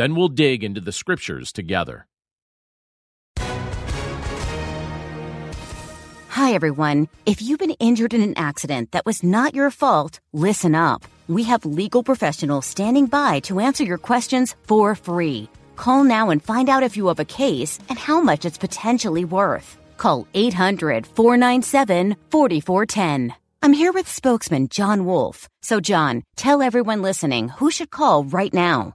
Then we'll dig into the scriptures together. Hi, everyone. If you've been injured in an accident that was not your fault, listen up. We have legal professionals standing by to answer your questions for free. Call now and find out if you have a case and how much it's potentially worth. Call 800 497 4410. I'm here with spokesman John Wolf. So, John, tell everyone listening who should call right now.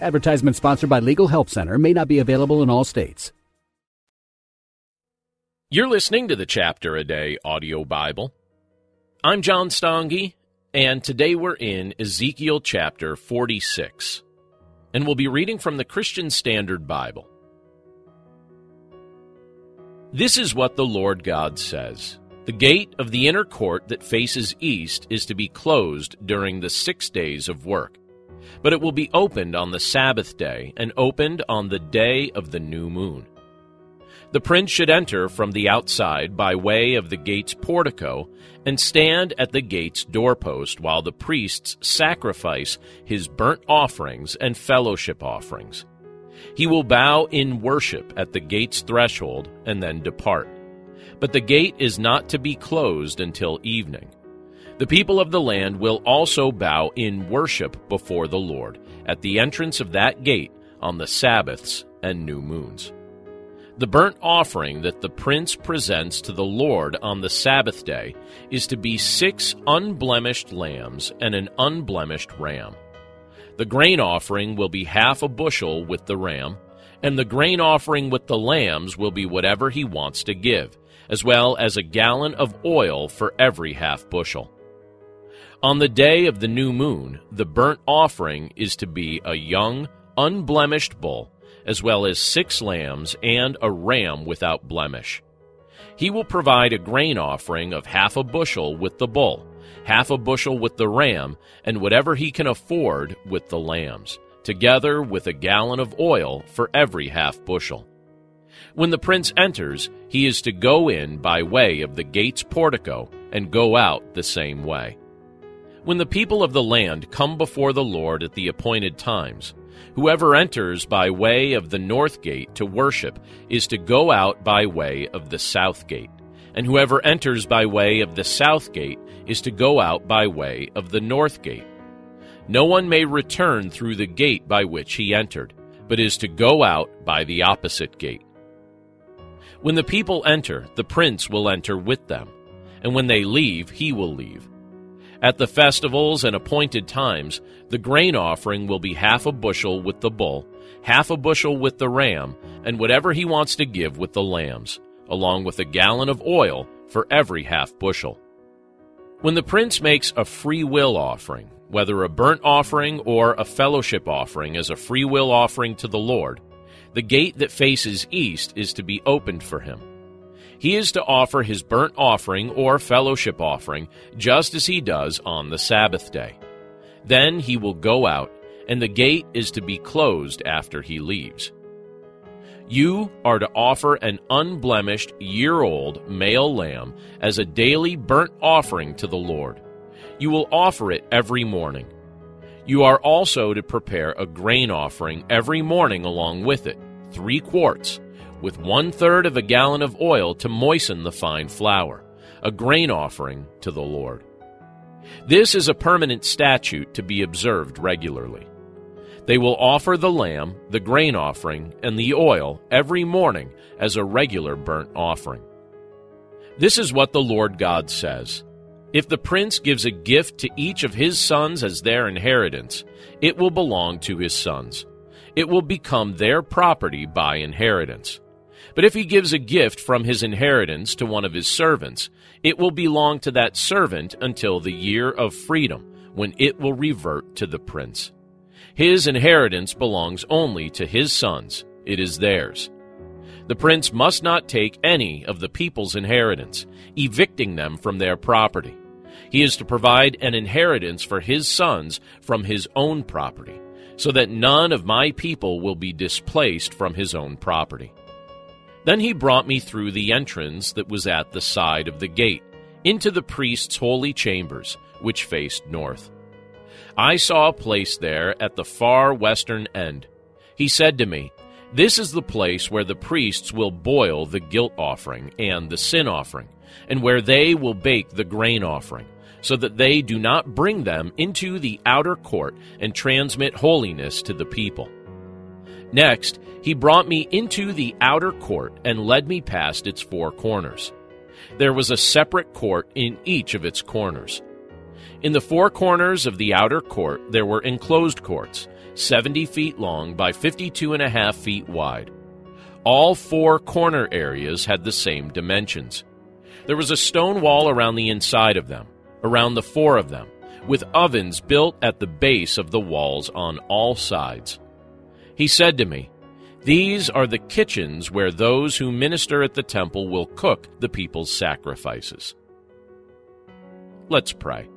Advertisement sponsored by Legal Help Center may not be available in all states. You're listening to the Chapter a Day audio Bible. I'm John Stange, and today we're in Ezekiel chapter 46, and we'll be reading from the Christian Standard Bible. This is what the Lord God says. The gate of the inner court that faces east is to be closed during the six days of work but it will be opened on the Sabbath day and opened on the day of the new moon. The prince should enter from the outside by way of the gate's portico and stand at the gate's doorpost while the priests sacrifice his burnt offerings and fellowship offerings. He will bow in worship at the gate's threshold and then depart. But the gate is not to be closed until evening. The people of the land will also bow in worship before the Lord at the entrance of that gate on the Sabbaths and new moons. The burnt offering that the prince presents to the Lord on the Sabbath day is to be six unblemished lambs and an unblemished ram. The grain offering will be half a bushel with the ram, and the grain offering with the lambs will be whatever he wants to give, as well as a gallon of oil for every half bushel. On the day of the new moon, the burnt offering is to be a young, unblemished bull, as well as six lambs and a ram without blemish. He will provide a grain offering of half a bushel with the bull, half a bushel with the ram, and whatever he can afford with the lambs, together with a gallon of oil for every half bushel. When the prince enters, he is to go in by way of the gate's portico and go out the same way. When the people of the land come before the Lord at the appointed times, whoever enters by way of the north gate to worship is to go out by way of the south gate, and whoever enters by way of the south gate is to go out by way of the north gate. No one may return through the gate by which he entered, but is to go out by the opposite gate. When the people enter, the prince will enter with them, and when they leave, he will leave. At the festivals and appointed times, the grain offering will be half a bushel with the bull, half a bushel with the ram, and whatever he wants to give with the lambs, along with a gallon of oil for every half bushel. When the prince makes a free will offering, whether a burnt offering or a fellowship offering as a free will offering to the Lord, the gate that faces east is to be opened for him he is to offer his burnt offering or fellowship offering just as he does on the Sabbath day. Then he will go out, and the gate is to be closed after he leaves. You are to offer an unblemished year old male lamb as a daily burnt offering to the Lord. You will offer it every morning. You are also to prepare a grain offering every morning along with it, three quarts with one third of a gallon of oil to moisten the fine flour, a grain offering to the Lord. This is a permanent statute to be observed regularly. They will offer the lamb, the grain offering, and the oil every morning as a regular burnt offering. This is what the Lord God says. If the prince gives a gift to each of his sons as their inheritance, it will belong to his sons. It will become their property by inheritance. But if he gives a gift from his inheritance to one of his servants, it will belong to that servant until the year of freedom, when it will revert to the prince. His inheritance belongs only to his sons, it is theirs. The prince must not take any of the people's inheritance, evicting them from their property. He is to provide an inheritance for his sons from his own property, so that none of my people will be displaced from his own property. Then he brought me through the entrance that was at the side of the gate, into the priest's holy chambers, which faced north. I saw a place there at the far western end. He said to me, This is the place where the priests will boil the guilt offering and the sin offering, and where they will bake the grain offering, so that they do not bring them into the outer court and transmit holiness to the people. Next, he brought me into the outer court and led me past its four corners. There was a separate court in each of its corners. In the four corners of the outer court, there were enclosed courts, 70 feet long by 52 and a half feet wide. All four corner areas had the same dimensions. There was a stone wall around the inside of them, around the four of them, with ovens built at the base of the walls on all sides. He said to me, These are the kitchens where those who minister at the temple will cook the people's sacrifices. Let's pray.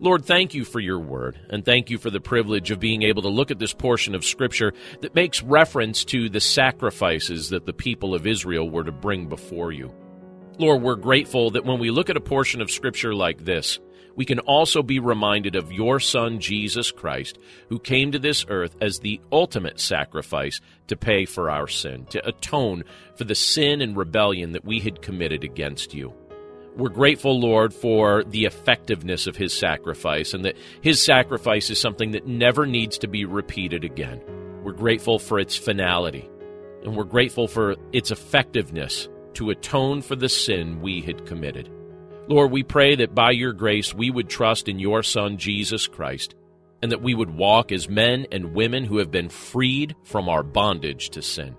Lord, thank you for your word, and thank you for the privilege of being able to look at this portion of Scripture that makes reference to the sacrifices that the people of Israel were to bring before you. Lord, we're grateful that when we look at a portion of Scripture like this, we can also be reminded of your Son, Jesus Christ, who came to this earth as the ultimate sacrifice to pay for our sin, to atone for the sin and rebellion that we had committed against you. We're grateful, Lord, for the effectiveness of his sacrifice and that his sacrifice is something that never needs to be repeated again. We're grateful for its finality and we're grateful for its effectiveness to atone for the sin we had committed. Lord, we pray that by your grace we would trust in your Son, Jesus Christ, and that we would walk as men and women who have been freed from our bondage to sin.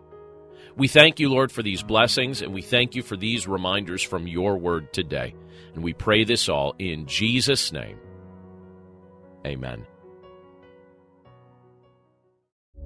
We thank you, Lord, for these blessings, and we thank you for these reminders from your word today. And we pray this all in Jesus' name. Amen.